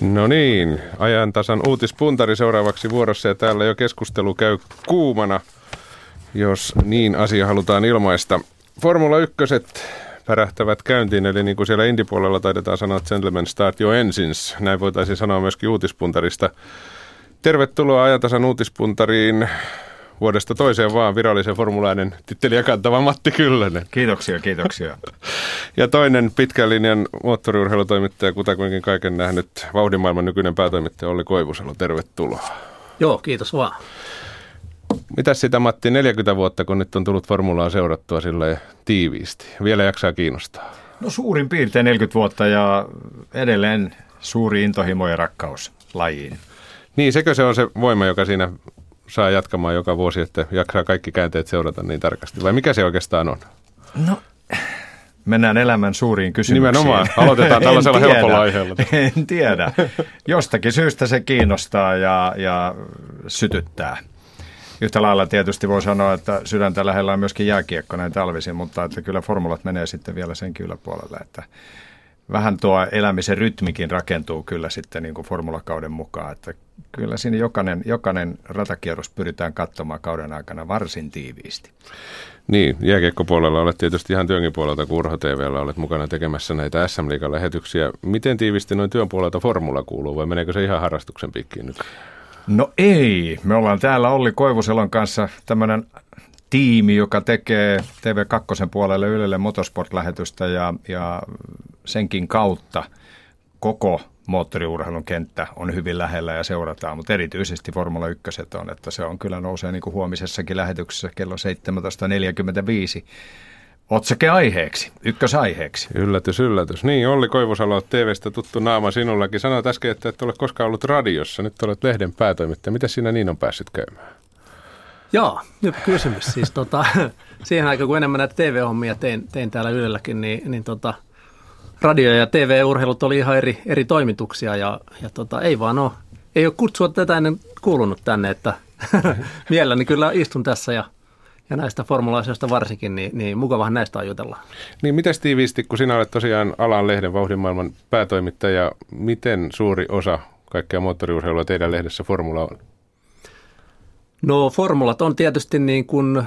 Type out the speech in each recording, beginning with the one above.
No niin, ajantasan uutispuntari seuraavaksi vuorossa ja täällä jo keskustelu käy kuumana, jos niin asia halutaan ilmaista. Formula 1 pärähtävät käyntiin, eli niin kuin siellä indipuolella taidetaan sanoa gentlemen start jo engines, näin voitaisiin sanoa myöskin uutispuntarista. Tervetuloa ajantasan uutispuntariin vuodesta toiseen vaan virallisen formulainen titteliä kantava Matti Kyllönen. Kiitoksia, kiitoksia. Ja toinen pitkän linjan moottoriurheilutoimittaja, kutakuinkin kaiken nähnyt vauhdimaailman nykyinen päätoimittaja Olli Koivusalo. Tervetuloa. Joo, kiitos vaan. Mitäs sitä Matti, 40 vuotta kun nyt on tullut formulaa seurattua sille tiiviisti? Vielä jaksaa kiinnostaa? No suurin piirtein 40 vuotta ja edelleen suuri intohimo ja rakkaus lajiin. Niin, sekö se on se voima, joka siinä saa jatkamaan joka vuosi, että jaksaa kaikki käänteet seurata niin tarkasti? Vai mikä se oikeastaan on? No, mennään elämän suuriin kysymyksiin. Nimenomaan. Aloitetaan tällaisella helpolla aiheella. En tiedä. Jostakin syystä se kiinnostaa ja, ja sytyttää. Yhtä lailla tietysti voi sanoa, että sydäntä lähellä on myöskin jääkiekko näin talvisin, mutta että kyllä formulat menee sitten vielä sen yläpuolelle, että vähän tuo elämisen rytmikin rakentuu kyllä sitten niin kuin formulakauden mukaan, että kyllä siinä jokainen, jokainen ratakierros pyritään katsomaan kauden aikana varsin tiiviisti. Niin, jääkiekkopuolella olet tietysti ihan työnkin puolelta, kun Urho TVllä olet mukana tekemässä näitä SM Liigan lähetyksiä. Miten tiivisti noin työn puolelta formula kuuluu vai meneekö se ihan harrastuksen piikkiin nyt? No ei. Me ollaan täällä Olli Koivuselon kanssa tämmöinen tiimi, joka tekee TV2 puolelle Ylelle motorsport-lähetystä ja, ja senkin kautta koko moottoriurheilun kenttä on hyvin lähellä ja seurataan, mutta erityisesti Formula 1 on, että se on kyllä nousee niin kuin huomisessakin lähetyksessä kello 17.45 otsake aiheeksi, ykkösaiheeksi. Yllätys, yllätys. Niin, Olli Koivusalo, TVstä tuttu naama sinullakin. Sanoit äsken, että et ole koskaan ollut radiossa. Nyt olet lehden päätoimittaja. Mitä siinä niin on päässyt käymään? Joo, nyt kysymys. Siis tota, siihen aikaan, kun enemmän näitä TV-hommia tein, tein täällä Ylelläkin, niin, niin tota, radio- ja TV-urheilut oli ihan eri, eri toimituksia ja, ja tota, ei vaan ole, ei ole kutsua tätä ennen kuulunut tänne, että mielelläni kyllä istun tässä ja, ja näistä formulaisista varsinkin, niin, niin mukavahan näistä on jutella. Niin miten tiiviisti, kun sinä olet tosiaan alan lehden vauhdimaailman päätoimittaja, miten suuri osa kaikkea moottoriurheilua teidän lehdessä formula on? No formulat on tietysti niin kuin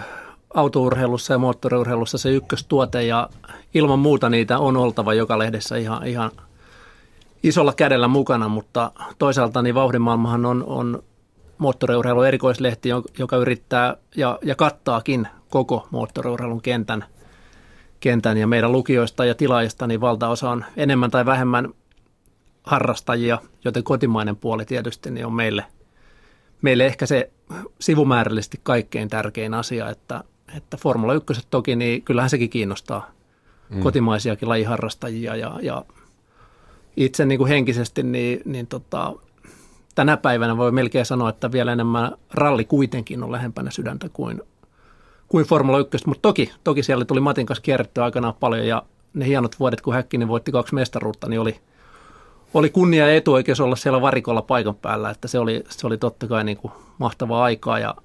autourheilussa ja moottoriurheilussa se ykköstuote ja ilman muuta niitä on oltava joka lehdessä ihan, ihan isolla kädellä mukana, mutta toisaalta niin vauhdimaailmahan on, on moottoriurheilun erikoislehti, joka yrittää ja, ja kattaakin koko moottoriurheilun kentän, kentän ja meidän lukijoista ja tilaajista niin valtaosa on enemmän tai vähemmän harrastajia, joten kotimainen puoli tietysti niin on meille, meille ehkä se sivumäärällisesti kaikkein tärkein asia, että, että Formula 1 toki, niin kyllähän sekin kiinnostaa mm. kotimaisiakin lajiharrastajia ja, ja itse niin kuin henkisesti, niin, niin tota, tänä päivänä voi melkein sanoa, että vielä enemmän ralli kuitenkin on lähempänä sydäntä kuin, kuin Formula 1, mutta toki, toki siellä tuli Matin kanssa kierrettyä aikanaan paljon ja ne hienot vuodet, kun Häkkinen voitti kaksi mestaruutta, niin oli, oli kunnia ja etuoikeus olla siellä varikolla paikan päällä, että se oli, se oli totta kai niin kuin mahtavaa aikaa ja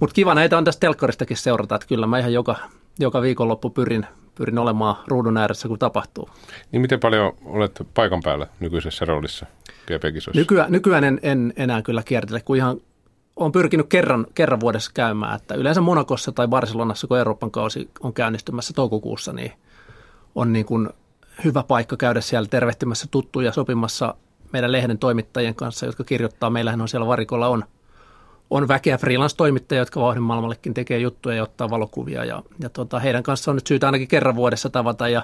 mutta kiva näitä on tästä telkkaristakin seurata, että kyllä mä ihan joka, joka viikonloppu pyrin, pyrin olemaan ruudun ääressä, kun tapahtuu. Niin miten paljon olet paikan päällä nykyisessä roolissa gp Nykyään, nykyään en, en enää kyllä kiertele, kun ihan olen pyrkinyt kerran, kerran vuodessa käymään, että yleensä Monakossa tai Barcelonassa, kun Euroopan kausi on käynnistymässä toukokuussa, niin on niin kuin hyvä paikka käydä siellä tervehtimässä tuttuja sopimassa meidän lehden toimittajien kanssa, jotka kirjoittaa. Meillähän on siellä varikolla on – on väkeä freelance-toimittajia, jotka vauhdin maailmallekin tekee juttuja ja ottaa valokuvia. Ja, ja tota, heidän kanssaan on nyt syytä ainakin kerran vuodessa tavata ja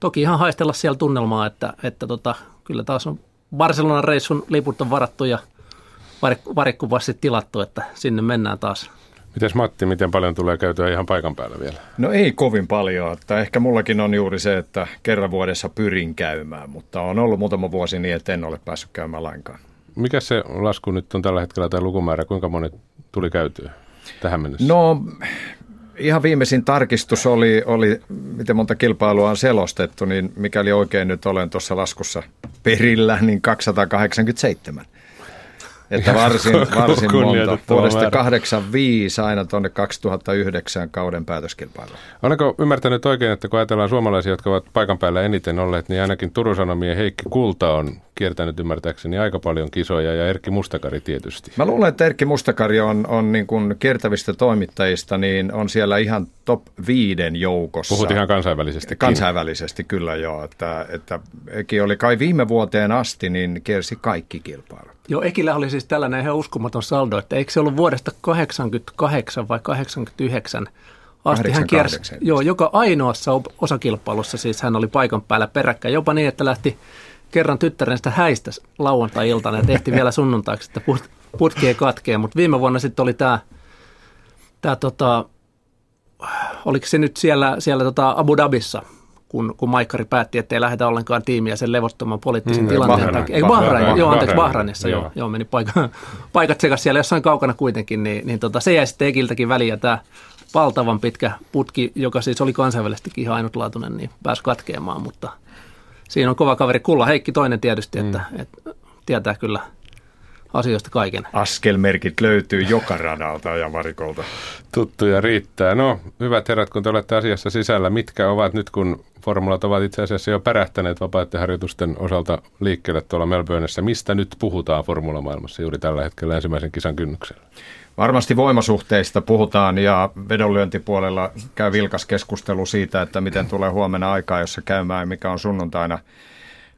toki ihan haistella siellä tunnelmaa, että, että tota, kyllä taas on Barcelonan reissun liput on varattu ja varikkuvasti tilattu, että sinne mennään taas. Mites Matti, miten paljon tulee käytyä ihan paikan päällä vielä? No ei kovin paljon, että ehkä mullakin on juuri se, että kerran vuodessa pyrin käymään, mutta on ollut muutama vuosi niin, että en ole päässyt käymään lainkaan. Mikä se lasku nyt on tällä hetkellä tai lukumäärä, kuinka monet tuli käytyä tähän mennessä? No ihan viimeisin tarkistus oli, oli, miten monta kilpailua on selostettu, niin mikäli oikein nyt olen tuossa laskussa perillä, niin 287. Että varsin, varsin monta. Vuodesta 85 aina tuonne 2009 kauden päätöskilpailu. Olenko ymmärtänyt oikein, että kun ajatellaan suomalaisia, jotka ovat paikan päällä eniten olleet, niin ainakin Turun Sanomien Heikki Kulta on kiertänyt ymmärtääkseni aika paljon kisoja ja Erkki Mustakari tietysti. Mä luulen, että Erkki Mustakari on, on niin kuin kiertävistä toimittajista, niin on siellä ihan top viiden joukossa. Puhut ihan kansainvälisesti. Kansainvälisesti kyllä joo, että, että Eki oli kai viime vuoteen asti, niin kiersi kaikki kilpailut. Joo, Ekillä oli siis tällainen ihan uskomaton saldo, että eikö se ollut vuodesta 88 vai 89 asti hän kiersi, joo, joka ainoassa osakilpailussa siis hän oli paikan päällä peräkkäin, jopa niin, että lähti kerran tyttären sitä häistä lauantai-iltana ja tehtiin vielä sunnuntaiksi, että putki ei katkee, mutta viime vuonna sitten oli tämä, tämä tota, oliko se nyt siellä, siellä tota Abu Dhabissa, kun, kun Maikkari päätti, että ei lähdetä ollenkaan tiimiä sen levottoman poliittisen mm, tilanteen Bahrain. takia. Ei, Bahrain, Bahrain, joo, anteeksi, Bahrainissa, joo, joo, meni paikka, paikat sekas siellä jossain kaukana kuitenkin, niin, niin tota, se jäi sitten Ekiltäkin väliin ja tämä valtavan pitkä putki, joka siis oli kansainvälisestikin ihan ainutlaatuinen, niin pääsi katkeamaan, mutta siinä on kova kaveri. Kulla Heikki toinen tietysti, että, mm. että tietää kyllä asioista kaiken. Askelmerkit löytyy joka radalta ja varikolta. Tuttuja riittää. No, hyvät herrat, kun te olette asiassa sisällä, mitkä ovat nyt, kun formulat ovat itse asiassa jo pärähtäneet vapaiden harjoitusten osalta liikkeelle tuolla Melbourneissa, mistä nyt puhutaan formulamaailmassa juuri tällä hetkellä ensimmäisen kisan kynnyksellä? Varmasti voimasuhteista puhutaan ja vedonlyöntipuolella käy vilkas keskustelu siitä, että miten tulee huomenna aikaa, jossa käymään, mikä on sunnuntaina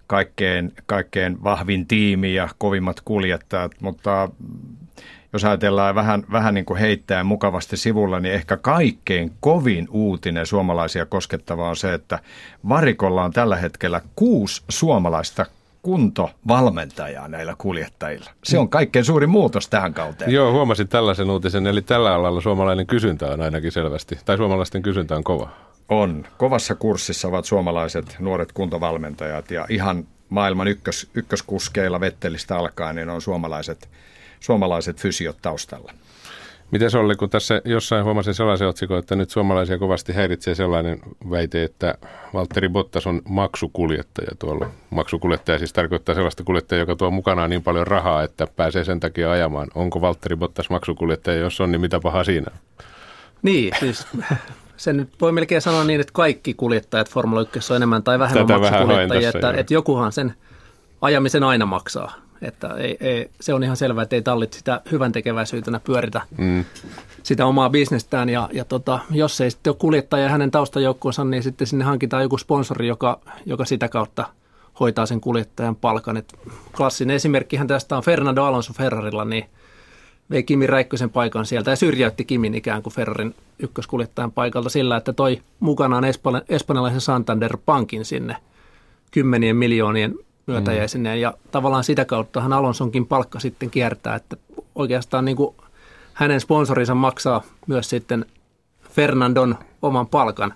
kaikkein, kaikkein vahvin tiimi ja kovimmat kuljettajat, mutta jos ajatellaan vähän, vähän niin kuin heittää mukavasti sivulla, niin ehkä kaikkein kovin uutinen suomalaisia koskettava on se, että Varikolla on tällä hetkellä kuusi suomalaista kuntovalmentajaa näillä kuljettajilla. Se on kaikkein suuri muutos tähän kauteen. Joo, huomasin tällaisen uutisen, eli tällä alalla suomalainen kysyntä on ainakin selvästi, tai suomalaisten kysyntä on kova. On. Kovassa kurssissa ovat suomalaiset nuoret kuntovalmentajat ja ihan maailman ykkös, ykköskuskeilla Vettelistä alkaen, niin on suomalaiset, suomalaiset fysiot taustalla. Miten se oli, kun tässä jossain huomasin sellaisen otsikon, että nyt suomalaisia kovasti häiritsee sellainen väite, että Valtteri Bottas on maksukuljettaja tuolla. Maksukuljettaja siis tarkoittaa sellaista kuljettajaa, joka tuo mukanaan niin paljon rahaa, että pääsee sen takia ajamaan. Onko Valtteri Bottas maksukuljettaja, jos on, niin mitä paha siinä? Niin, siis sen nyt voi melkein sanoa niin, että kaikki kuljettajat Formula 1 on enemmän tai vähemmän Tätä maksukuljettajia, vähän että, että jokuhan sen ajamisen aina maksaa. Että ei, ei, se on ihan selvää, että ei tallit sitä hyvän tekeväisyytenä pyöritä mm. sitä omaa bisnestään. Ja, ja tota, jos ei sitten ole kuljettaja ja hänen taustajoukkueensa, niin sitten sinne hankitaan joku sponsori, joka, joka sitä kautta hoitaa sen kuljettajan palkan. Et klassinen esimerkkihän tästä on Fernando Alonso Ferrarilla, niin vei Kimi Räikkösen paikan sieltä ja syrjäytti Kimin ikään kuin Ferrarin ykköskuljettajan paikalta sillä, että toi mukanaan espanjalaisen Santander Pankin sinne kymmenien miljoonien myötäjäisineen. Mm. Ja tavallaan sitä kauttahan Alonsonkin palkka sitten kiertää, että oikeastaan niin kuin hänen sponsorinsa maksaa myös sitten Fernandon oman palkan.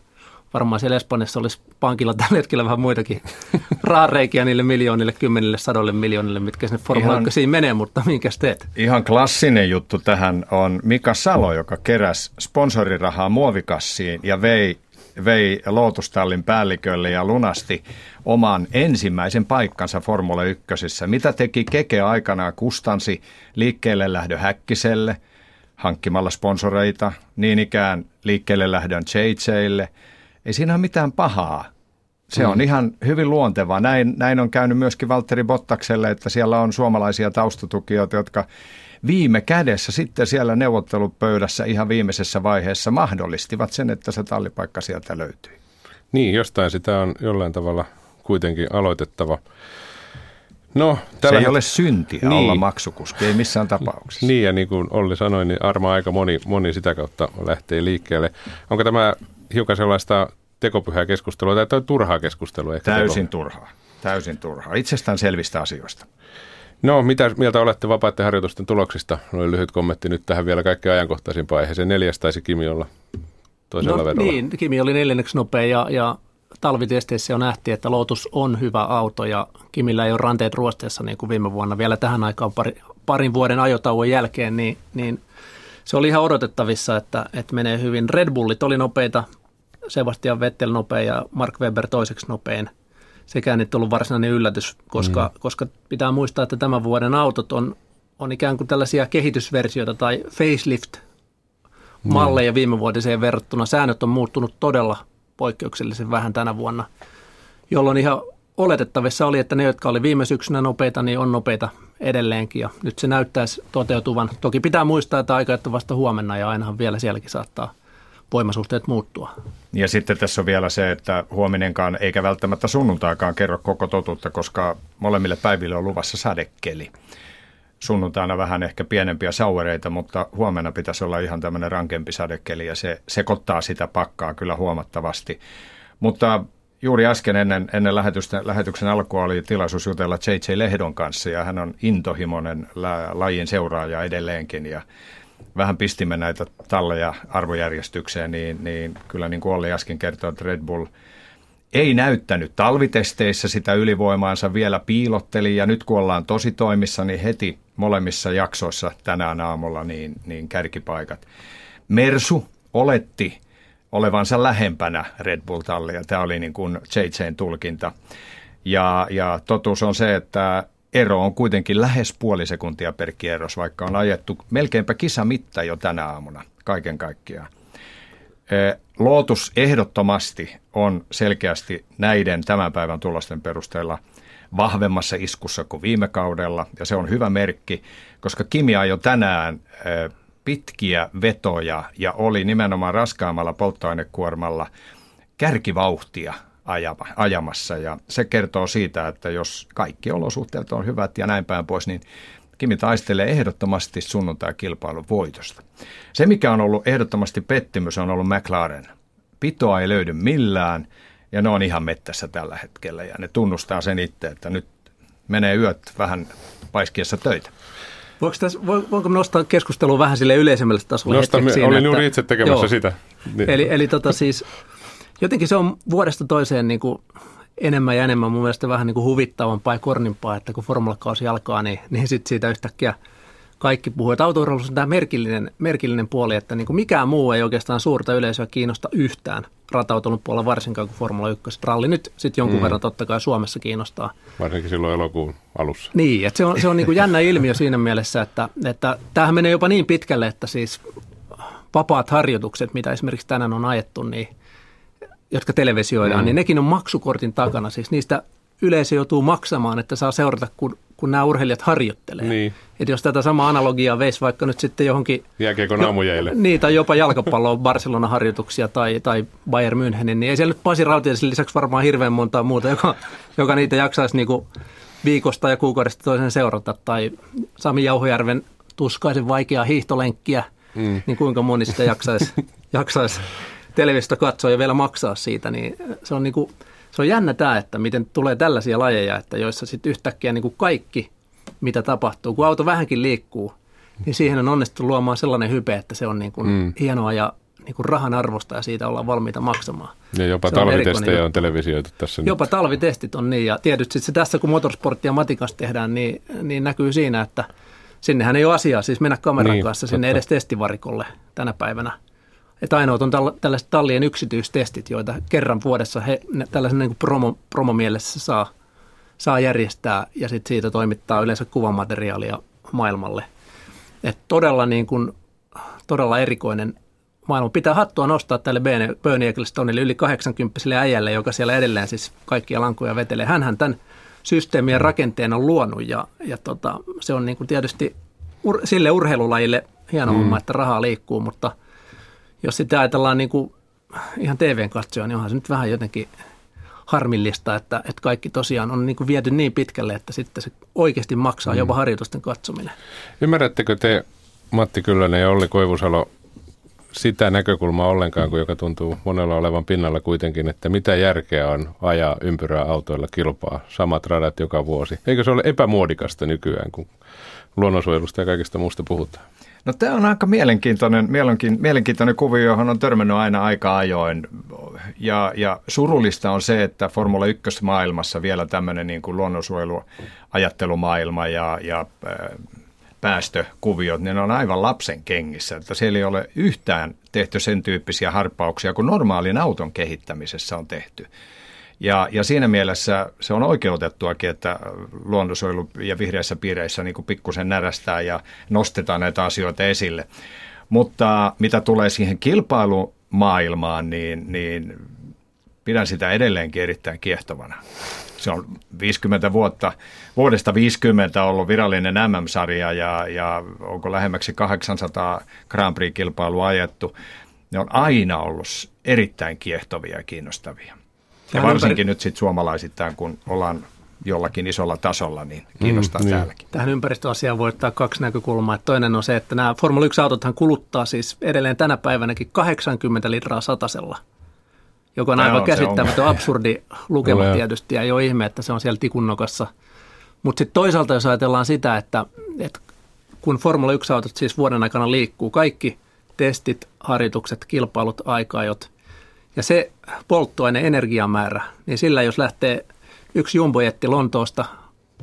Varmaan siellä Espanjassa olisi pankilla tällä hetkellä vähän muitakin raareikiä niille miljoonille, kymmenille, sadolle miljoonille, mitkä sinne Formula menee, mutta minkäs teet? Ihan klassinen juttu tähän on Mika Salo, joka keräsi sponsorirahaa muovikassiin ja vei vei Lootustallin päällikölle ja lunasti oman ensimmäisen paikkansa Formula 1. Mitä teki Keke aikanaan? Kustansi liikkeelle lähdö Häkkiselle hankkimalla sponsoreita, niin ikään liikkeelle lähdön JJlle. Ei siinä ole mitään pahaa. Se on mm. ihan hyvin luontevaa. Näin, näin on käynyt myöskin Valtteri Bottakselle, että siellä on suomalaisia taustatukijoita, jotka viime kädessä sitten siellä neuvottelupöydässä ihan viimeisessä vaiheessa mahdollistivat sen, että se tallipaikka sieltä löytyi. Niin, jostain sitä on jollain tavalla kuitenkin aloitettava. No, se ei ole syntiä niin. olla maksukuski, ei missään tapauksessa. Niin, ja niin kuin Olli sanoi, niin arma aika moni, moni sitä kautta lähtee liikkeelle. Onko tämä hiukan sellaista tekopyhää keskustelua tai turhaa keskustelua? Ehkä Täysin teko... turhaa. Täysin turhaa. Itsestään selvistä asioista. No, mitä mieltä olette vapaiden harjoitusten tuloksista? Oli lyhyt kommentti nyt tähän vielä kaikkein ajankohtaisimpaan aiheeseen. Neljäs taisi Kimi olla toisella no, vedolla. Niin, Kimi oli neljänneksi nopea ja, ja talvitesteissä jo nähtiin, että Lotus on hyvä auto ja Kimillä ei ole ranteet ruosteessa niin kuin viime vuonna vielä tähän aikaan pari, parin vuoden ajotauon jälkeen, niin, niin se oli ihan odotettavissa, että, että menee hyvin. Red Bullit oli nopeita, Sebastian Vettel nopea ja Mark Webber toiseksi nopein – sekään ei ollut varsinainen yllätys, koska, mm. koska pitää muistaa, että tämän vuoden autot on on ikään kuin tällaisia kehitysversioita tai facelift-malleja viime vuotiseen verrattuna. Säännöt on muuttunut todella poikkeuksellisen vähän tänä vuonna, jolloin ihan oletettavissa oli, että ne, jotka oli viime syksynä nopeita, niin on nopeita edelleenkin. Ja nyt se näyttäisi toteutuvan. Toki pitää muistaa, että aika että vasta huomenna ja ainahan vielä sielläkin saattaa voimasuhteet muuttua. Ja sitten tässä on vielä se, että huominenkaan eikä välttämättä sunnuntaikaan kerro koko totuutta, koska molemmille päiville on luvassa sadekeli. Sunnuntaina vähän ehkä pienempiä sauereita, mutta huomenna pitäisi olla ihan tämmöinen rankempi sadekeli ja se sekoittaa sitä pakkaa kyllä huomattavasti. Mutta juuri äsken ennen, ennen lähetyksen alkua oli tilaisuus jutella J.J. Lehdon kanssa ja hän on intohimoinen la, lajin seuraaja edelleenkin ja vähän pistimme näitä talleja arvojärjestykseen, niin, niin kyllä niin kuin Olli äsken kertoi, että Red Bull ei näyttänyt talvitesteissä sitä ylivoimaansa, vielä piilotteli ja nyt kun ollaan tosi toimissa, niin heti molemmissa jaksoissa tänään aamulla niin, niin kärkipaikat. Mersu oletti olevansa lähempänä Red Bull-tallia. Tämä oli niin kuin JJn tulkinta. Ja, ja totuus on se, että ero on kuitenkin lähes puoli sekuntia per kierros, vaikka on ajettu melkeinpä kisamitta jo tänä aamuna kaiken kaikkiaan. Lootus ehdottomasti on selkeästi näiden tämän päivän tulosten perusteella vahvemmassa iskussa kuin viime kaudella, ja se on hyvä merkki, koska Kimi jo tänään pitkiä vetoja ja oli nimenomaan raskaammalla polttoainekuormalla kärkivauhtia ajamassa. Ja se kertoo siitä, että jos kaikki olosuhteet on hyvät ja näin päin pois, niin Kimi taistelee ehdottomasti sunnuntai-kilpailun voitosta. Se, mikä on ollut ehdottomasti pettymys, on ollut McLaren. Pitoa ei löydy millään ja ne on ihan mettässä tällä hetkellä ja ne tunnustaa sen itse, että nyt menee yöt vähän paiskiessa töitä. Voinko, tässä, voinko nostaa keskustelua vähän sille yleisemmälle tasolle Nostamme, siinä, olin että, juuri itse tekemässä joo, sitä. Niin. Eli, eli tota siis, jotenkin se on vuodesta toiseen niin kuin enemmän ja enemmän mun mielestä vähän niin kuin huvittavampaa ja kornimpaa, että kun formulakausi alkaa, niin, niin sitten siitä yhtäkkiä – kaikki puhuu. Että autourheilussa on tämä merkillinen, merkillinen puoli, että niin kuin mikään muu ei oikeastaan suurta yleisöä kiinnosta yhtään ratautunut puolella varsinkaan kuin Formula 1. Ralli nyt sitten jonkun mm. verran totta kai Suomessa kiinnostaa. Varsinkin silloin elokuun alussa. Niin, että se on, se on niin kuin jännä ilmiö siinä mielessä, että, että tämähän menee jopa niin pitkälle, että siis vapaat harjoitukset, mitä esimerkiksi tänään on ajettu, niin, jotka televisioidaan, mm. niin nekin on maksukortin takana. Siis niistä yleisö joutuu maksamaan, että saa seurata, kun, kun nämä urheilijat harjoittelee. Niin. Että jos tätä samaa analogiaa veisi vaikka nyt sitten johonkin... Jääkiekon aamujeille. Niin, tai jopa jalkapalloon Barcelona-harjoituksia tai, tai Bayern Münchenin, niin ei siellä nyt Pasi Rautiaisen lisäksi varmaan hirveän montaa muuta, joka, joka niitä jaksaisi niinku viikosta ja kuukaudesta toisen seurata. Tai Sami Jauhojärven tuskaisen vaikeaa hiihtolenkkiä, mm. niin kuinka moni sitä jaksaisi, jaksaisi televistä katsoa ja vielä maksaa siitä, niin se on niinku se on jännä tämä, että miten tulee tällaisia lajeja, että joissa sitten yhtäkkiä niin kuin kaikki, mitä tapahtuu, kun auto vähänkin liikkuu, niin siihen on onnistuttu luomaan sellainen hype, että se on niin kuin mm. hienoa ja niin kuin rahan arvosta ja siitä ollaan valmiita maksamaan. Ja jopa se talvitestejä on, on televisioitu tässä Jopa nyt. talvitestit on niin ja tietysti se tässä kun motorsporttia matikas tehdään, niin, niin näkyy siinä, että sinnehän ei ole asiaa siis mennä kameran niin, kanssa sinne totta. edes testivarikolle tänä päivänä – että ainoat on tällaiset tallien yksityistestit, joita kerran vuodessa he tällaisen niin kuin promo, promomielessä saa, saa järjestää ja sitten siitä toimittaa yleensä kuvamateriaalia maailmalle. Et todella, niin kuin, todella erikoinen maailma. Pitää hattua nostaa tälle Bernie Ecclestonelle yli 80 äijälle, joka siellä edelleen siis kaikkia lankuja vetelee. Hänhän tämän systeemien rakenteen on luonut ja, ja tota, se on niin kuin tietysti ur, sille urheilulajille hieno mm. homma, että rahaa liikkuu, mutta – jos sitä ajatellaan niin kuin ihan TVn katsoja, niin onhan se nyt vähän jotenkin harmillista, että, että kaikki tosiaan on niin kuin viety niin pitkälle, että sitten se oikeasti maksaa mm. jopa harjoitusten katsominen. Ymmärrättekö te, Matti Kyllönen ja Olli Koivusalo, sitä näkökulmaa ollenkaan, kun joka tuntuu monella olevan pinnalla kuitenkin, että mitä järkeä on ajaa ympyrää autoilla kilpaa, samat radat joka vuosi. Eikö se ole epämuodikasta nykyään, kun luonnonsuojelusta ja kaikista muusta puhutaan? No tämä on aika mielenkiintoinen, mielenkiintoinen, kuvio, johon on törmännyt aina aika ajoin. Ja, ja surullista on se, että Formula 1-maailmassa vielä tämmöinen niin kuin luonnonsuojeluajattelumaailma ja, ja päästökuviot, niin ne on aivan lapsen kengissä. Että siellä ei ole yhtään tehty sen tyyppisiä harppauksia kuin normaalin auton kehittämisessä on tehty. Ja, ja siinä mielessä se on oikeutettuakin, että luonnonsuojelu- ja vihreissä piireissä niin pikkusen närästää ja nostetaan näitä asioita esille. Mutta mitä tulee siihen kilpailumaailmaan, niin, niin pidän sitä edelleenkin erittäin kiehtovana. Se on 50 vuotta, vuodesta 50 ollut virallinen MM-sarja ja, ja onko lähemmäksi 800 Grand Prix-kilpailua ajettu. Ne on aina ollut erittäin kiehtovia ja kiinnostavia. Ja varsinkin nyt sitten suomalaisittain, kun ollaan jollakin isolla tasolla, niin kiinnostaa mm, niin. täälläkin. Tähän ympäristöasiaan voi ottaa kaksi näkökulmaa. Toinen on se, että nämä Formula 1-autothan kuluttaa siis edelleen tänä päivänäkin 80 litraa satasella, joka on Tämä aivan on käsittämätön, absurdi lukema Ole. tietysti, ja ei ole ihme, että se on siellä tikunnokassa. Mutta sitten toisaalta, jos ajatellaan sitä, että, että kun Formula 1-autot siis vuoden aikana liikkuu, kaikki testit, harjoitukset, kilpailut, aikajot – ja se polttoaine energiamäärä, niin sillä jos lähtee yksi jumbojetti Lontoosta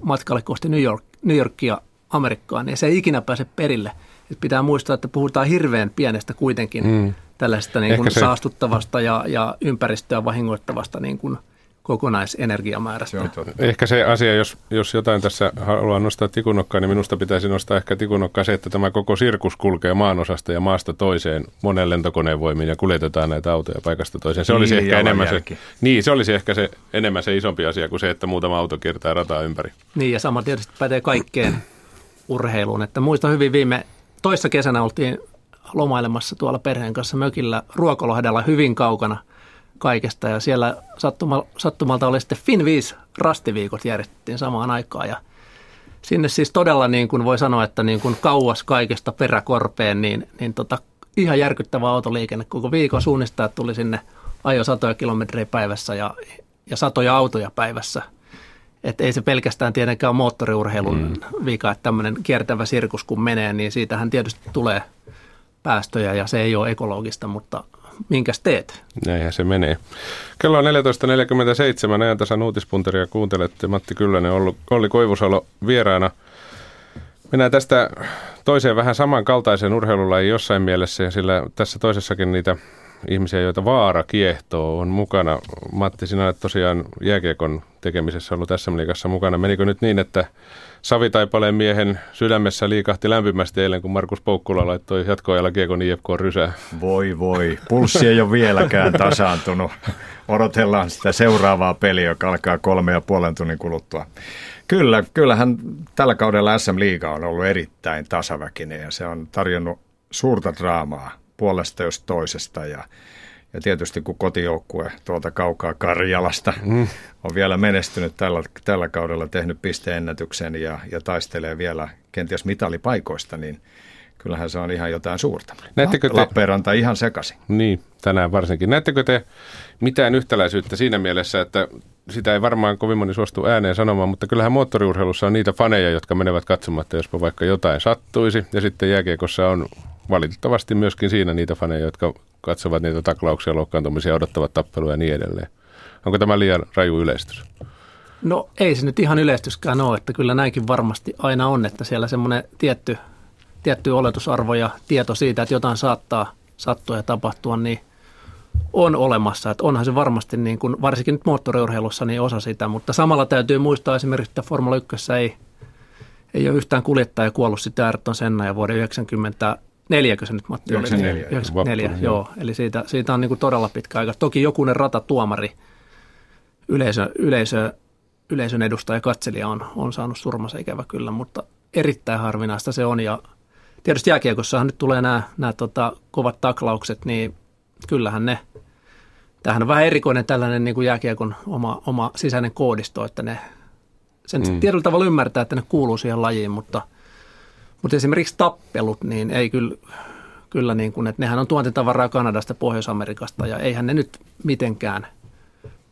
matkalle kohti New, York, New Yorkia Amerikkaan, niin se ei ikinä pääse perille. Et pitää muistaa, että puhutaan hirveän pienestä kuitenkin mm. tällaista niin kuin saastuttavasta ja, ja ympäristöä vahingoittavasta niin kuin – kokonaisenergiamäärästä. Se ehkä se asia, jos, jos jotain tässä haluaa nostaa tikunokkaan, niin minusta pitäisi nostaa ehkä tikunokkaan se, että tämä koko sirkus kulkee maanosasta ja maasta toiseen monen lentokoneen voimin ja kuljetetaan näitä autoja paikasta toiseen. Se olisi niin, ehkä enemmän se, niin, se olisi ehkä se, enemmän se isompi asia kuin se, että muutama auto kiertää rataa ympäri. Niin ja sama tietysti pätee kaikkeen urheiluun. Että muista hyvin viime, toissa kesänä oltiin lomailemassa tuolla perheen kanssa mökillä Ruokolohdella hyvin kaukana – kaikesta. Ja siellä sattumalta, sattumalta oli sitten Fin 5 rastiviikot järjestettiin samaan aikaan. Ja sinne siis todella niin kuin voi sanoa, että niin kuin kauas kaikesta peräkorpeen, niin, niin tota, ihan järkyttävä autoliikenne. Koko viikon suunnistajat tuli sinne ajo satoja kilometrejä päivässä ja, ja satoja autoja päivässä. Että ei se pelkästään tietenkään ole moottoriurheilun mm. vika, että tämmöinen kiertävä sirkus kun menee, niin siitähän tietysti tulee päästöjä ja se ei ole ekologista, mutta minkäs teet? Näinhän se menee. Kello on 14.47, ajantasan uutispunteria kuuntelette. Matti Kyllönen, Olli Koivusalo vieraana. Mennään tästä toiseen vähän samankaltaiseen urheilulajiin jossain mielessä, sillä tässä toisessakin niitä ihmisiä, joita vaara kiehtoo, on mukana. Matti, sinä olet tosiaan jääkiekon tekemisessä ollut tässä liikassa mukana. Menikö nyt niin, että Savitaipaleen miehen sydämessä liikahti lämpimästi eilen, kun Markus Poukkula laittoi jatkoajalla Kiekon IFK rysää. Voi voi, pulssi ei ole vieläkään tasaantunut. Odotellaan sitä seuraavaa peliä, joka alkaa kolme ja puolen tunnin kuluttua. Kyllä, kyllähän tällä kaudella SM Liiga on ollut erittäin tasaväkinen ja se on tarjonnut suurta draamaa puolesta jos toisesta ja ja tietysti kun kotijoukkue tuolta kaukaa Karjalasta mm. on vielä menestynyt tällä, tällä kaudella, tehnyt pisteennätyksen ja, ja taistelee vielä kenties mitalipaikoista, niin kyllähän se on ihan jotain suurta. Näettekö te, Lappeenranta ihan sekaisin. Niin, tänään varsinkin. Näettekö te mitään yhtäläisyyttä siinä mielessä, että sitä ei varmaan kovin moni suostu ääneen sanomaan, mutta kyllähän moottoriurheilussa on niitä faneja, jotka menevät katsomatta, jospa vaikka jotain sattuisi. Ja sitten jääkiekossa on valitettavasti myöskin siinä niitä faneja, jotka katsovat niitä taklauksia, loukkaantumisia, odottavat tappeluja ja niin edelleen. Onko tämä liian raju yleistys? No ei se nyt ihan yleistyskään ole, että kyllä näinkin varmasti aina on, että siellä semmoinen tietty, tietty oletusarvo ja tieto siitä, että jotain saattaa sattua ja tapahtua, niin on olemassa. Että onhan se varmasti, niin kuin, varsinkin nyt moottoriurheilussa, niin osa sitä, mutta samalla täytyy muistaa esimerkiksi, että Formula 1 ei, ei ole yhtään kuljettaja kuollut sitä Ayrton Senna ja vuoden 90 Neljäkö se nyt Matti 94. 94, joo. joo. Eli siitä, siitä on niin kuin todella pitkä aika. Toki jokunen ratatuomari, yleisö, yleisö, yleisön edustaja katselija on, on saanut surmansa ikävä kyllä, mutta erittäin harvinaista se on. Ja tietysti jääkiekossahan nyt tulee nämä, nämä tota, kovat taklaukset, niin kyllähän ne, tämähän on vähän erikoinen tällainen niin kuin jääkiekon oma, oma sisäinen koodisto, että ne sen mm. tietyllä tavalla ymmärtää, että ne kuuluu siihen lajiin, mutta – mutta esimerkiksi tappelut, niin ei kyllä, kyllä niin kuin, että nehän on tuontitavaraa Kanadasta, Pohjois-Amerikasta ja eihän ne nyt mitenkään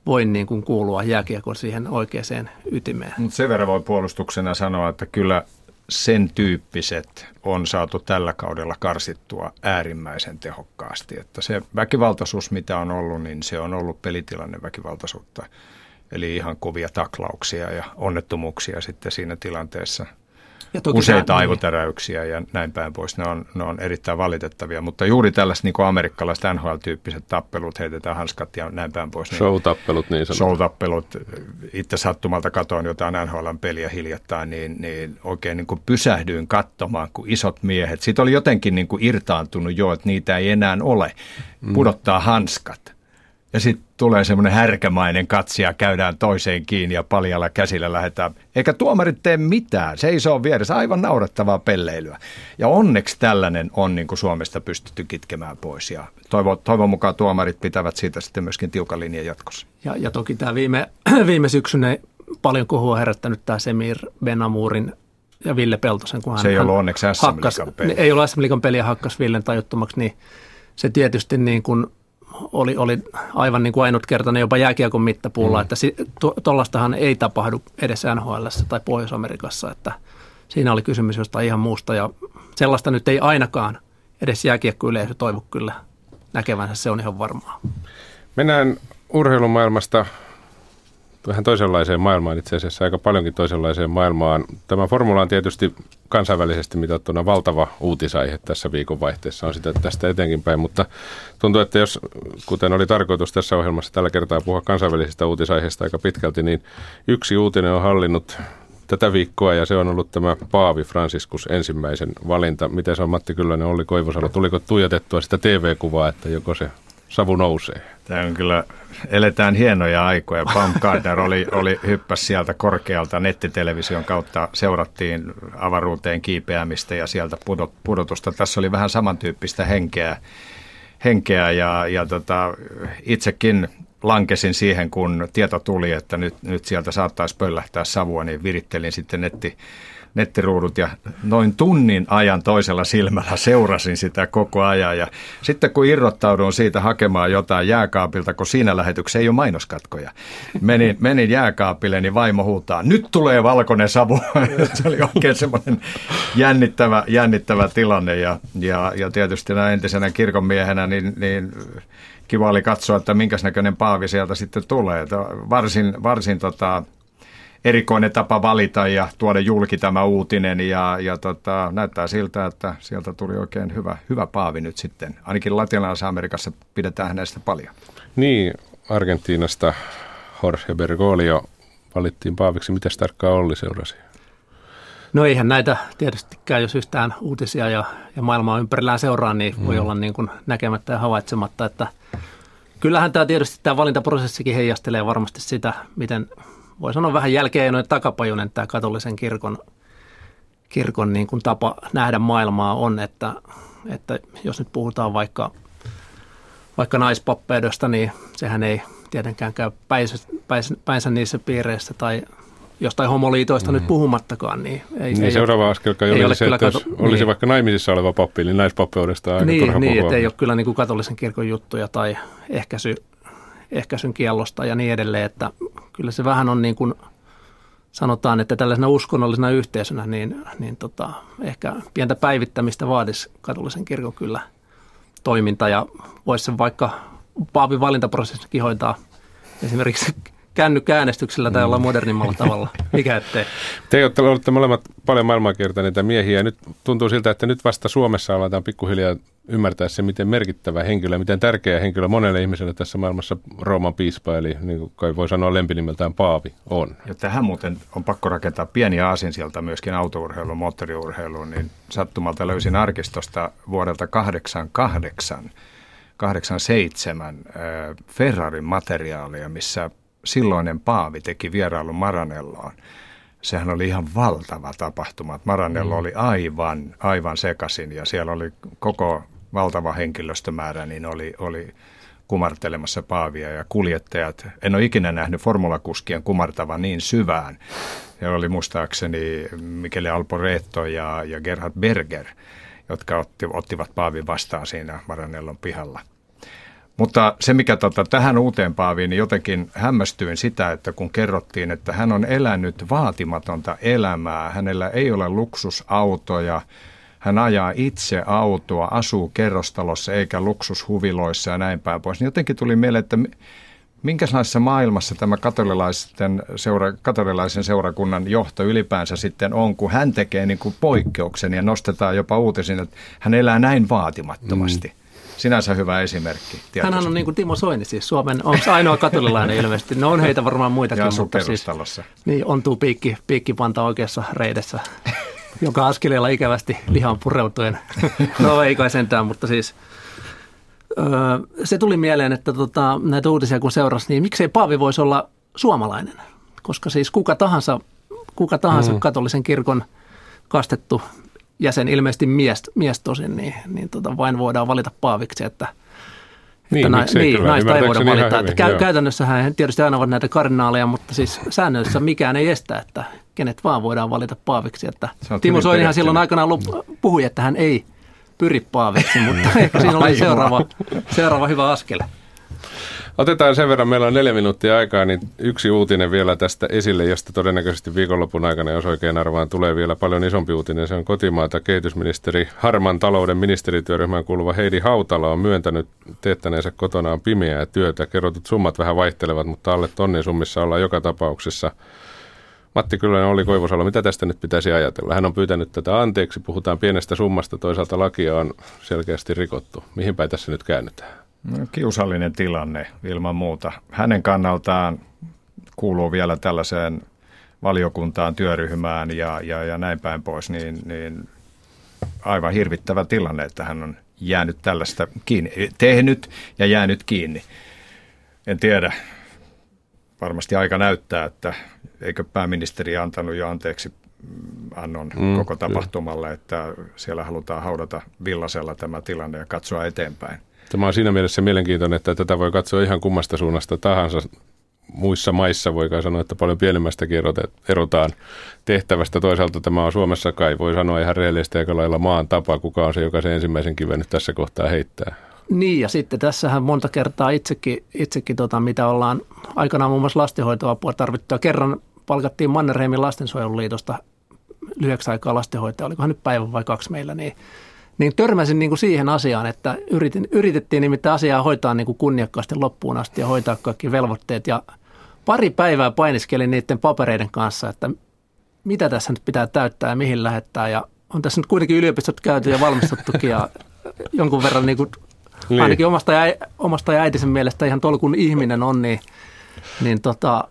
voi niin kuin kuulua jääkiekon siihen oikeaan ytimeen. Mutta sen verran voi puolustuksena sanoa, että kyllä sen tyyppiset on saatu tällä kaudella karsittua äärimmäisen tehokkaasti. Että se väkivaltaisuus, mitä on ollut, niin se on ollut pelitilanne väkivaltaisuutta. Eli ihan kovia taklauksia ja onnettomuuksia sitten siinä tilanteessa – useita tämä, aivotäräyksiä ja näin päin pois. Ne on, ne on erittäin valitettavia, mutta juuri tällaiset niin amerikkalaiset NHL-tyyppiset tappelut, heitetään hanskat ja näin päin pois. Niin show-tappelut niin sanotaan. Show-tappelut. Itse sattumalta katoin jotain NHL-peliä hiljattain, niin, niin oikein niin kuin pysähdyin katsomaan, kun isot miehet, siitä oli jotenkin niin kuin irtaantunut jo, että niitä ei enää ole, mm. pudottaa hanskat ja sitten tulee semmoinen härkämainen katsi ja käydään toiseen kiinni ja paljalla käsillä lähdetään. Eikä tuomarit tee mitään, se seisoo vieressä, aivan naurettavaa pelleilyä. Ja onneksi tällainen on niin kuin Suomesta pystytty kitkemään pois ja toivon, toivon mukaan tuomarit pitävät siitä sitten myöskin tiukan linjan jatkossa. Ja, ja toki tämä viime, viime syksynä paljon kohua herättänyt tämä Semir Benamurin ja Ville Peltosen, kun hän, se ei ollut onneksi hakkas, peli. Ei ollut SM peliä hakkas Villen tajuttomaksi, niin se tietysti niin kuin – oli, oli aivan niin kuin ainutkertainen jopa jääkiekon mittapuulla, mm. että tuollaistahan ei tapahdu edes NHL tai Pohjois-Amerikassa, että siinä oli kysymys jostain ihan muusta ja sellaista nyt ei ainakaan edes jääkiekkoyleisö toivo kyllä näkevänsä, se on ihan varmaa. Mennään urheilumaailmasta vähän toisenlaiseen maailmaan, itse asiassa aika paljonkin toisenlaiseen maailmaan. Tämä formula on tietysti kansainvälisesti mitattuna valtava uutisaihe tässä viikonvaihteessa, on sitä tästä etenkin päin, mutta tuntuu, että jos, kuten oli tarkoitus tässä ohjelmassa tällä kertaa puhua kansainvälisistä uutisaiheista aika pitkälti, niin yksi uutinen on hallinnut tätä viikkoa ja se on ollut tämä Paavi Franciscus ensimmäisen valinta. Miten se on Matti Kyllönen, Olli Koivosalo, tuliko tuijotettua sitä TV-kuvaa, että joko se savu nousee? Tämä on kyllä, eletään hienoja aikoja. Pam Gardner oli, oli hyppäs sieltä korkealta nettitelevision kautta, seurattiin avaruuteen kiipeämistä ja sieltä pudot, pudotusta. Tässä oli vähän samantyyppistä henkeä, henkeä ja, ja tota, itsekin lankesin siihen, kun tieto tuli, että nyt, nyt sieltä saattaisi pöllähtää savua, niin virittelin sitten netti, nettiruudut ja noin tunnin ajan toisella silmällä seurasin sitä koko ajan. Ja sitten kun irrottaudun siitä hakemaan jotain jääkaapilta, kun siinä lähetyksessä ei ole mainoskatkoja, menin, menin jääkaapille, niin vaimo huutaa, nyt tulee valkoinen savu. Se oli oikein semmoinen jännittävä, jännittävä tilanne ja, ja, ja tietysti näin entisenä kirkonmiehenä, niin, niin kiva oli katsoa, että minkäs näköinen paavi sieltä sitten tulee. Varsin, varsin tota, erikoinen tapa valita ja tuoda julki tämä uutinen ja, ja tota, näyttää siltä, että sieltä tuli oikein hyvä, hyvä paavi nyt sitten. Ainakin Latinalaisessa Amerikassa pidetään hänestä paljon. Niin, Argentiinasta Jorge Bergoglio valittiin paaviksi. Mitä tarkkaan Olli seurasi? No eihän näitä tietystikään, jos yhtään uutisia ja, ja maailmaa ympärillään seuraa, niin voi mm. olla niin kuin näkemättä ja havaitsematta, että kyllähän tämä tietysti tämä valintaprosessikin heijastelee varmasti sitä, miten voi sanoa vähän jälkeen noin takapajunen tämä katolisen kirkon, kirkon niin kuin tapa nähdä maailmaa on, että, että jos nyt puhutaan vaikka, vaikka naispappeudesta, niin sehän ei tietenkään käy päinsä, päinsä, päinsä niissä piireissä tai jostain homoliitoista mm. nyt puhumattakaan. Niin, ei, niin ei seuraava ole, askel ei olisi se, että jos kato, olisi niin. vaikka naimisissa oleva pappi, niin naispappeudesta aika niin, niin, että ei ole kyllä niin kuin katolisen kirkon juttuja tai ehkäisy, ehkäisyn kiellosta ja niin edelleen, että kyllä se vähän on niin kuin sanotaan, että tällaisena uskonnollisena yhteisönä, niin, niin tota, ehkä pientä päivittämistä vaadisi katolisen kirkon kyllä toiminta ja voisi sen vaikka paavin valintaprosessikin hoitaa. Esimerkiksi kännykäänestyksellä tai olla modernimmalla tavalla. Mikä ettei? Te olette olleet molemmat paljon maailmaa kiertäneitä miehiä. Nyt tuntuu siltä, että nyt vasta Suomessa aletaan pikkuhiljaa ymmärtää se, miten merkittävä henkilö, miten tärkeä henkilö monelle ihmiselle tässä maailmassa Rooman piispa, eli niin kuin kai voi sanoa lempinimeltään Paavi on. Ja tähän muuten on pakko rakentaa pieniä sieltä myöskin autourheiluun, moottoriurheiluun, niin sattumalta löysin arkistosta vuodelta 88 87 Ferrarin materiaalia, missä silloinen Paavi teki vierailun Maranelloon. Sehän oli ihan valtava tapahtuma. Maranello mm. oli aivan, aivan sekasin ja siellä oli koko valtava henkilöstömäärä, niin oli, oli kumartelemassa paavia ja kuljettajat. En ole ikinä nähnyt formulakuskien kumartavan niin syvään. Siellä oli muistaakseni Michele Alporetto ja, ja Gerhard Berger, jotka otti, ottivat paavin vastaan siinä Maranellon pihalla – mutta se, mikä tota, tähän uuteen Paaviin, niin jotenkin hämmästyin sitä, että kun kerrottiin, että hän on elänyt vaatimatonta elämää, hänellä ei ole luksusautoja, hän ajaa itse autoa, asuu kerrostalossa eikä luksushuviloissa ja näin päin pois, niin jotenkin tuli mieleen, että Minkälaisessa maailmassa tämä katolilaisten seura, katolilaisen seurakunnan johto ylipäänsä sitten on, kun hän tekee niin kuin poikkeuksen ja nostetaan jopa uutisin, että hän elää näin vaatimattomasti? Mm. Sinänsä hyvä esimerkki. Hän on niin kuin Timo Soini, siis Suomen on ainoa katolilainen ilmeisesti. No on heitä varmaan muitakin, ja mutta siis, niin, ontuu piikki, piikkipanta oikeassa reidessä, joka askeleella ikävästi lihan pureutuen. no ei kai sentään, mutta siis se tuli mieleen, että tota, näitä uutisia kun seurasi, niin miksei Paavi voisi olla suomalainen? Koska siis kuka tahansa, kuka tahansa mm. katolisen kirkon kastettu jäsen, ilmeisesti mies, mies tosin, niin, niin tota, vain voidaan valita paaviksi, että niin, että na, niin, naista ei voida valita. Hyvin, että käytännössähän tietysti aina ovat näitä kardinaaleja, mutta siis säännöissä mikään ei estä, että kenet vaan voidaan valita paaviksi. Että Timo Soinihan silloin aikanaan puhui, että hän ei pyri paaviksi, mutta ehkä siinä oli seuraava, seuraava hyvä askel. Otetaan sen verran, meillä on neljä minuuttia aikaa, niin yksi uutinen vielä tästä esille, josta todennäköisesti viikonlopun aikana, jos oikein arvaan, tulee vielä paljon isompi uutinen. Se on kotimaata kehitysministeri Harman talouden ministerityöryhmään kuuluva Heidi Hautala on myöntänyt teettäneensä kotonaan pimeää työtä. Kerrotut summat vähän vaihtelevat, mutta alle tonnin summissa ollaan joka tapauksessa. Matti Kyllönen oli Koivusalo, mitä tästä nyt pitäisi ajatella? Hän on pyytänyt tätä anteeksi, puhutaan pienestä summasta, toisaalta lakia on selkeästi rikottu. Mihin päin tässä nyt käännytään? No, kiusallinen tilanne ilman muuta. Hänen kannaltaan kuuluu vielä tällaiseen valiokuntaan, työryhmään ja, ja, ja näin päin pois, niin, niin aivan hirvittävä tilanne, että hän on jäänyt tällaista kiinni, tehnyt ja jäänyt kiinni. En tiedä, varmasti aika näyttää, että eikö pääministeri antanut jo anteeksi annon mm, koko tapahtumalle, että siellä halutaan haudata villasella tämä tilanne ja katsoa eteenpäin. Tämä on siinä mielessä mielenkiintoinen, että tätä voi katsoa ihan kummasta suunnasta tahansa. Muissa maissa voi sanoa, että paljon pienemmästäkin erotaan tehtävästä. Toisaalta tämä on Suomessa kai, voi sanoa ihan reellisesti aika lailla maan tapa, kuka on se, joka se ensimmäisen kiven nyt tässä kohtaa heittää. Niin, ja sitten tässähän monta kertaa itsekin, itsekin tota, mitä ollaan aikanaan muun muassa lastenhoitoapua tarvittua. Kerran palkattiin Mannerheimin lastensuojeluliitosta lyhyeksi aikaa lastenhoitaja, olikohan nyt päivä vai kaksi meillä, niin niin törmäsin niin kuin siihen asiaan, että yritin, yritettiin nimittäin asiaa hoitaa niin kuin kunniakkaasti loppuun asti ja hoitaa kaikki velvoitteet. Ja pari päivää painiskelin niiden papereiden kanssa, että mitä tässä nyt pitää täyttää ja mihin lähettää. Ja on tässä nyt kuitenkin yliopistot käyty ja valmistuttukin ja jonkun verran niin kuin, niin. ainakin omasta ja, omasta ja äitisen mielestä ihan tolkun ihminen on, niin, niin tota,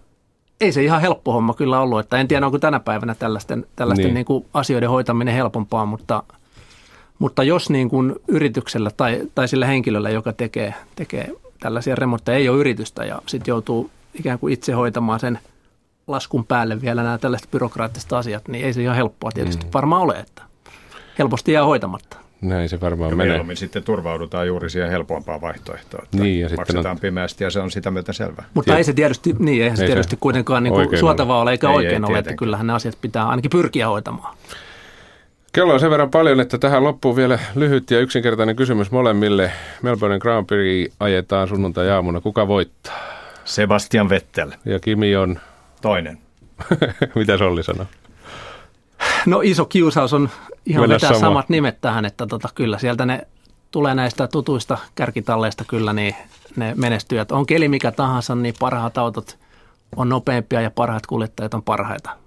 ei se ihan helppo homma kyllä ollut. Että en tiedä, onko tänä päivänä tällaisten, tällaisten niin. Niin kuin asioiden hoitaminen helpompaa, mutta – mutta jos niin kuin yrityksellä tai, tai sillä henkilöllä, joka tekee, tekee tällaisia remontteja, ei ole yritystä ja sitten joutuu ikään kuin itse hoitamaan sen laskun päälle vielä nämä tällaiset byrokraattiset asiat, niin ei se ihan helppoa tietysti mm. varmaan ole, että helposti jää hoitamatta. Näin se varmaan ja menee. Sitten turvaudutaan juuri siihen helpompaan vaihtoehtoon, että niin, ja maksetaan on... pimeästi ja se on sitä myötä selvä. Mutta Tiet... ei se tietysti, niin, ei se ei tietysti se kuitenkaan niin kuin suotavaa ole eikä ei, oikein ei, ole, että kyllähän ne asiat pitää ainakin pyrkiä hoitamaan. Kello on sen verran paljon, että tähän loppuu vielä lyhyt ja yksinkertainen kysymys molemmille. Melbourne Grand Prix ajetaan sunnuntai-aamuna. Kuka voittaa? Sebastian Vettel. Ja Kimi on? Toinen. Mitä Solli sanoo? No iso kiusaus on ihan Mennä vetää sama. samat nimet tähän, että tota, kyllä sieltä ne tulee näistä tutuista kärkitalleista kyllä niin ne menestyjät. On keli mikä tahansa, niin parhaat autot on nopeampia ja parhaat kuljettajat on parhaita.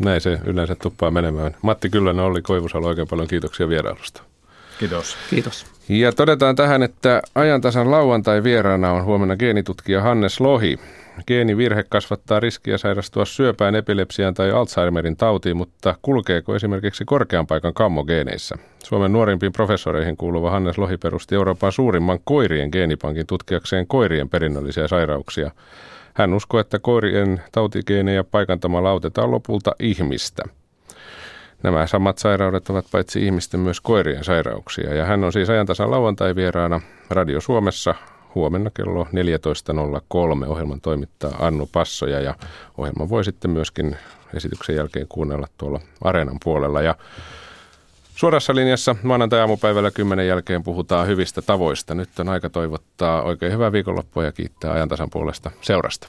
Näin se yleensä tuppaa menemään. Matti Kyllönen, Olli Koivusalo, oikein paljon kiitoksia vierailusta. Kiitos. Kiitos. Ja todetaan tähän, että ajantasan lauantai vieraana on huomenna geenitutkija Hannes Lohi. Geenivirhe kasvattaa riskiä sairastua syöpään, epilepsiaan tai Alzheimerin tautiin, mutta kulkeeko esimerkiksi korkean paikan kammogeeneissä? Suomen nuorimpiin professoreihin kuuluva Hannes Lohi perusti Euroopan suurimman koirien geenipankin tutkiakseen koirien perinnöllisiä sairauksia. Hän uskoo, että koirien tautigeenejä paikantamalla autetaan lopulta ihmistä. Nämä samat sairaudet ovat paitsi ihmisten myös koirien sairauksia. Ja hän on siis ajantasan lauantai-vieraana Radio Suomessa huomenna kello 14.03. Ohjelman toimittaa Annu Passoja ja ohjelma voi sitten myöskin esityksen jälkeen kuunnella tuolla Areenan puolella. Ja Suorassa linjassa maanantai-aamupäivällä kymmenen jälkeen puhutaan hyvistä tavoista. Nyt on aika toivottaa oikein hyvää viikonloppua ja kiittää ajantasan puolesta seurasta.